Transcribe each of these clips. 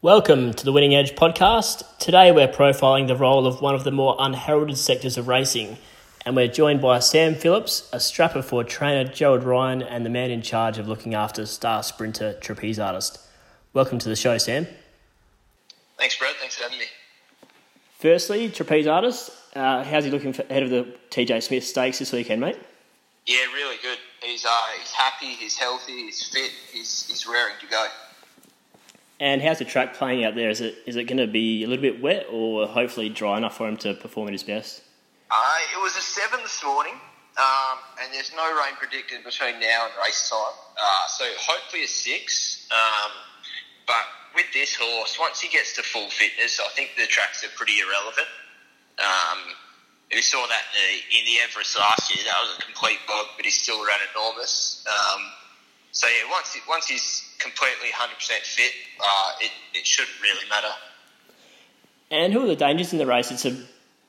Welcome to the Winning Edge podcast. Today we're profiling the role of one of the more unheralded sectors of racing, and we're joined by Sam Phillips, a strapper for trainer Gerald Ryan, and the man in charge of looking after star sprinter trapeze artist. Welcome to the show, Sam. Thanks, Brett. Thanks for having me. Firstly, trapeze artist, uh, how's he looking for, ahead of the TJ Smith Stakes this weekend, mate? Yeah, really good. He's uh, he's happy, he's healthy, he's fit, he's he's raring to go. And how's the track playing out there? Is it is it going to be a little bit wet or hopefully dry enough for him to perform at his best? Uh, it was a seven this morning, um, and there's no rain predicted between now and race time. Uh, so hopefully a six. Um, but with this horse, once he gets to full fitness, I think the tracks are pretty irrelevant. Um, we saw that in the, in the Everest last year. That was a complete bog, but he still ran enormous. Um, so yeah, once once he's completely 100% fit, uh, it, it shouldn't really matter. And who are the dangers in the race? It's a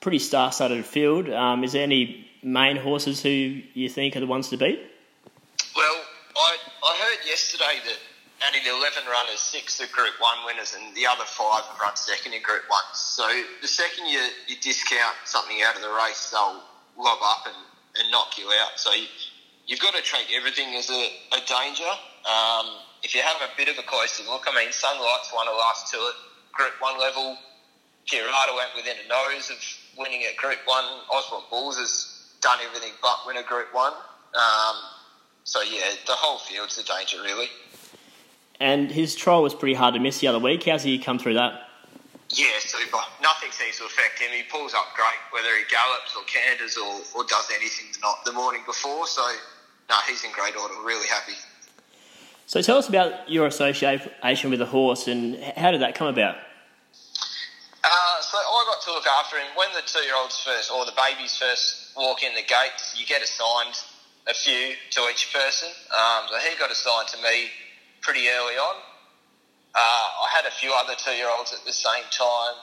pretty star-studded field. Um, is there any main horses who you think are the ones to beat? Well, I, I heard yesterday that out of the 11 runners, six are Group 1 winners and the other five have run second in Group 1. So the second you, you discount something out of the race, they'll lob up and, and knock you out. So you, you've got to treat everything as a, a danger. Um, if you have a bit of a closer look, I mean, Sunlight's won a last two at Group 1 level. Pirata went within a nose of winning at Group 1. Osborne Bulls has done everything but win a Group 1. Um, so, yeah, the whole field's a danger, really. And his trial was pretty hard to miss the other week. How's he come through that? Yeah, super. Nothing seems to affect him. He pulls up great, whether he gallops or canters or, or does anything not the morning before. So, no, he's in great order. Really happy. So tell us about your association with the horse and how did that come about? Uh, so I got to look after him when the two-year-olds first, or the babies first walk in the gates. You get assigned a few to each person. Um, so he got assigned to me pretty early on. Uh, I had a few other two-year-olds at the same time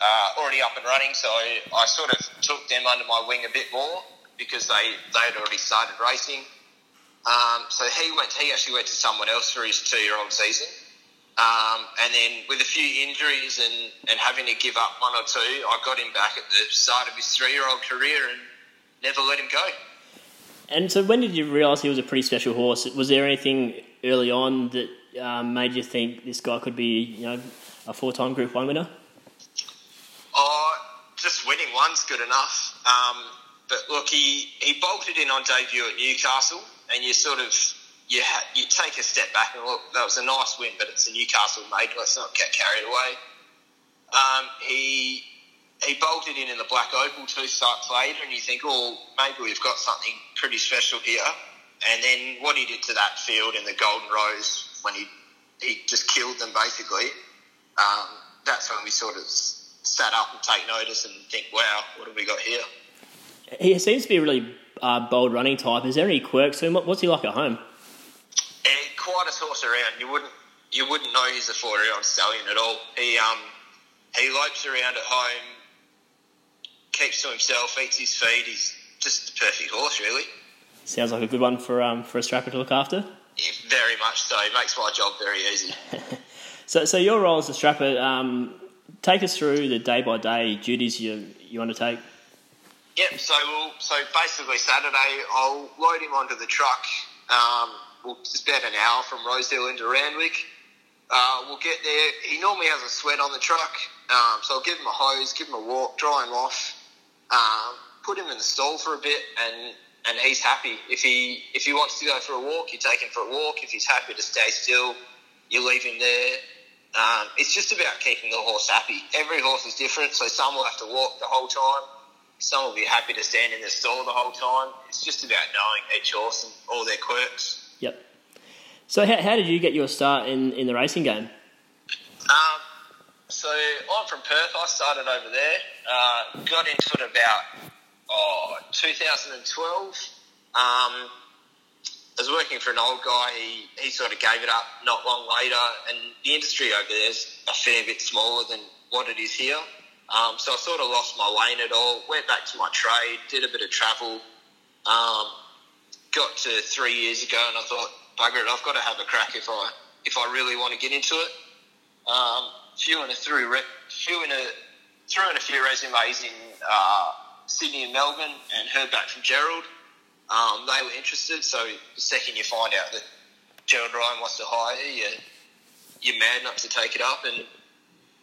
uh, already up and running, so I, I sort of took them under my wing a bit more because they they had already started racing. Um, so he went. He actually went to someone else for his two-year-old season, um, and then with a few injuries and, and having to give up one or two, I got him back at the start of his three-year-old career and never let him go. And so, when did you realise he was a pretty special horse? Was there anything early on that um, made you think this guy could be, you know, a four-time Group One winner? Oh, just winning one's good enough. But look, he, he bolted in on debut at Newcastle and you sort of you ha- you take a step back and look. That was a nice win, but it's a Newcastle made. Let's not get carried away. Um, he he bolted in in the Black Opal two starts later, and you think, oh, maybe we've got something pretty special here. And then what he did to that field in the Golden Rose when he he just killed them basically. Um, that's when we sort of sat up and take notice and think, wow, what have we got here? He seems to be a really uh, bold running type. Is there any quirks to him? What's he like at home? And quite a source around. You wouldn't you wouldn't know he's a four year old stallion at all. He um he lopes around at home, keeps to himself, eats his feed. He's just the perfect horse, really. Sounds like a good one for um, for a strapper to look after. Yeah, very much so. It makes my job very easy. so, so your role as a strapper, um, take us through the day by day duties you you undertake. Yep. So we'll, so basically Saturday I'll load him onto the truck. Um, we'll, it's about an hour from Rosedale into Randwick. Uh, we'll get there. He normally has a sweat on the truck, um, so I'll give him a hose, give him a walk, dry him off, um, put him in the stall for a bit, and and he's happy. If he if he wants to go for a walk, you take him for a walk. If he's happy to stay still, you leave him there. Um, it's just about keeping the horse happy. Every horse is different, so some will have to walk the whole time some will be happy to stand in the stall the whole time. It's just about knowing each horse and all their quirks. Yep. So, how, how did you get your start in, in the racing game? Um, so, I'm from Perth. I started over there. Uh, got into it about oh, 2012. Um, I was working for an old guy. He, he sort of gave it up not long later, and the industry over there is a fair bit smaller than what it is here. Um, so I sort of lost my in it all. Went back to my trade, did a bit of travel. Um, got to three years ago, and I thought, bugger it, I've got to have a crack if I if I really want to get into it. Um, few in a through, few in a threw in a few resumes in uh, Sydney and Melbourne, and heard back from Gerald. Um, they were interested, so the second you find out that Gerald Ryan wants to hire you, you're mad enough to take it up. And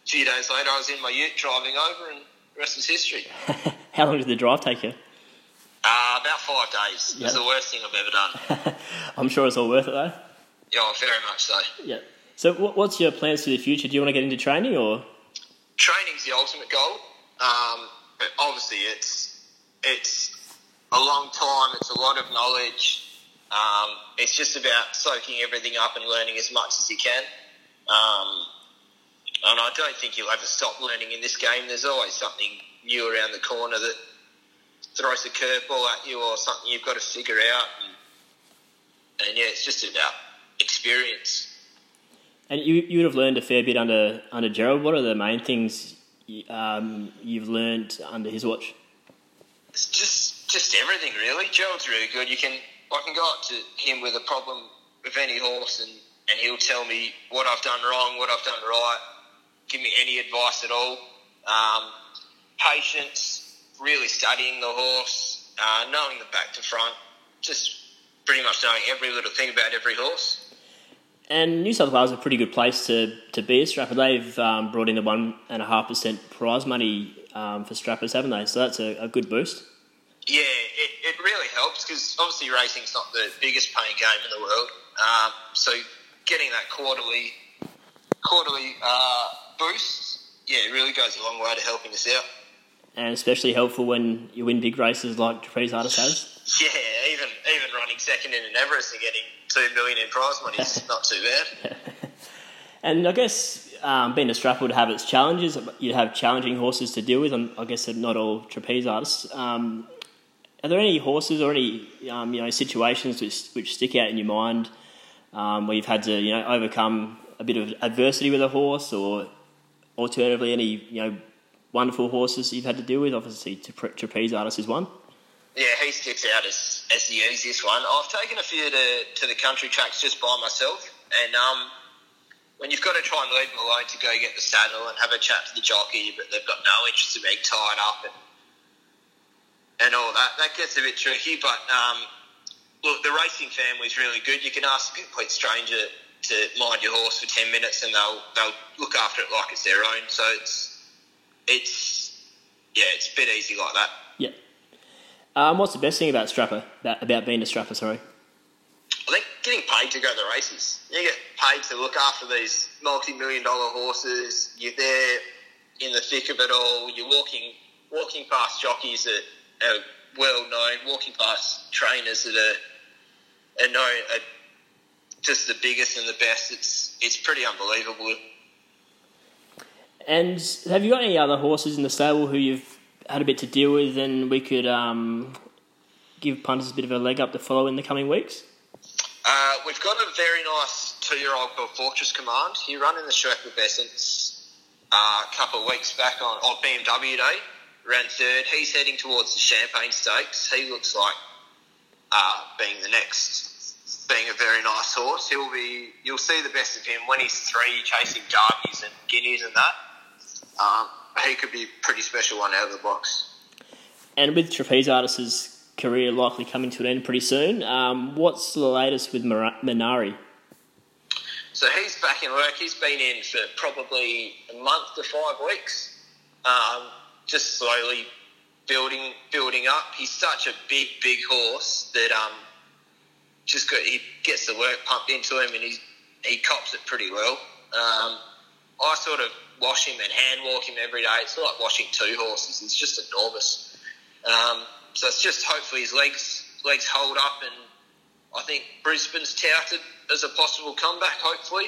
a few days later, I was in my ute driving over, and the rest is history. How long did the drive take you? Uh, about five days. Yep. It was the worst thing I've ever done. I'm sure it's all worth it though. Yeah, very much so. Yeah. So, what's your plans for the future? Do you want to get into training or? Training's the ultimate goal. Um, obviously, it's it's a long time. It's a lot of knowledge. Um, it's just about soaking everything up and learning as much as you can. Um, and I don't think you'll ever stop learning in this game. There's always something new around the corner that throws a curveball at you or something you've got to figure out. And, and yeah, it's just about experience. And you, you would have learned a fair bit under under Gerald. What are the main things um, you've learned under his watch? It's just just everything really. Gerald's really good. You can I can go up to him with a problem with any horse, and, and he'll tell me what I've done wrong, what I've done right, give me any advice at all. Um, patience, really studying the horse, uh, knowing the back to front, just pretty much knowing every little thing about every horse. And New South Wales is a pretty good place to, to be a strapper. They've um, brought in the one and a half percent prize money um, for strappers, haven't they? So that's a, a good boost. Yeah, it, it really helps because obviously racing's not the biggest paying game in the world. Um, so getting that quarterly quarterly uh, boost, yeah, it really goes a long way to helping us out. And especially helpful when you win big races like Trapeze Artist has. Yeah, even even running second in an Everest and getting two million in prize money is not too bad. and I guess um, being a strapper would have its challenges. You'd have challenging horses to deal with. And I guess not all trapeze artists. Um, are there any horses or any um, you know situations which which stick out in your mind um, where you've had to you know overcome a bit of adversity with a horse, or alternatively any you know wonderful horses you've had to deal with? Obviously, trapeze artist is one. Yeah, he sticks out as, as the easiest one. I've taken a few to, to the country tracks just by myself, and um, when you've got to try and leave them alone to go get the saddle and have a chat to the jockey, but they've got no interest in being tied up and and all that. That gets a bit tricky, but um, look, the racing family is really good. You can ask a complete stranger to mind your horse for ten minutes, and they'll they'll look after it like it's their own. So it's it's yeah, it's a bit easy like that. Yeah. Um, what's the best thing about strapper about, about being a strapper? Sorry. I think getting paid to go to the races. You get paid to look after these multi-million dollar horses. You're there in the thick of it all. You're walking walking past jockeys that are well known, walking past trainers that are, are known, are just the biggest and the best. It's it's pretty unbelievable. And have you got any other horses in the stable who you've had a bit to deal with, and we could um, give punters a bit of a leg up to follow in the coming weeks? Uh, we've got a very nice two-year-old called Fortress Command. He ran in the Shrek with Essence uh, a couple of weeks back on, on BMW Day ran third. He's heading towards the Champagne Stakes. He looks like uh, being the next, being a very nice horse. He'll be. You'll see the best of him when he's three, chasing derbies and guineas and that. Um, he could be a pretty special one out of the box. And with Trapeze Artist's career likely coming to an end pretty soon, um, what's the latest with Menari? So he's back in work. He's been in for probably a month to five weeks. Um, just slowly building building up. He's such a big, big horse that um, just got, he gets the work pumped into him, and he he cops it pretty well. Um, I sort of wash him and hand walk him every day. It's like washing two horses. It's just enormous. Um, so it's just hopefully his legs legs hold up, and I think Brisbane's touted as a possible comeback. Hopefully.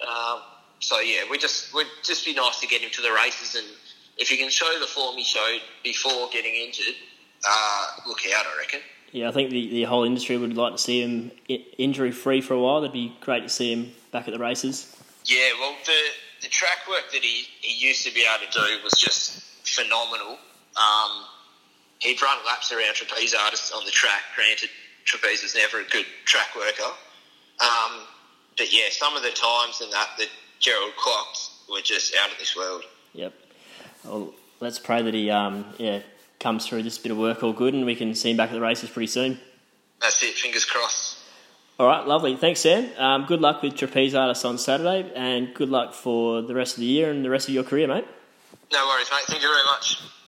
Um, so yeah, we just would just be nice to get him to the races and if you can show the form he showed before getting injured, uh, look out, I reckon. Yeah, I think the, the whole industry would like to see him injury free for a while. That'd be great to see him back at the races. Yeah, well, the the track work that he, he used to be able to do was just phenomenal. Um, he'd run laps around trapeze artists on the track. Granted, trapeze is never a good track worker. Um, but yeah, some of the times and that that Gerald clocked were just out of this world. Yep. Well, let's pray that he um, yeah comes through this bit of work all good, and we can see him back at the races pretty soon. That's it. Fingers crossed. All right, lovely. Thanks, Sam. Um, good luck with Trapeze Artists on Saturday, and good luck for the rest of the year and the rest of your career, mate. No worries, mate. Thank you very much.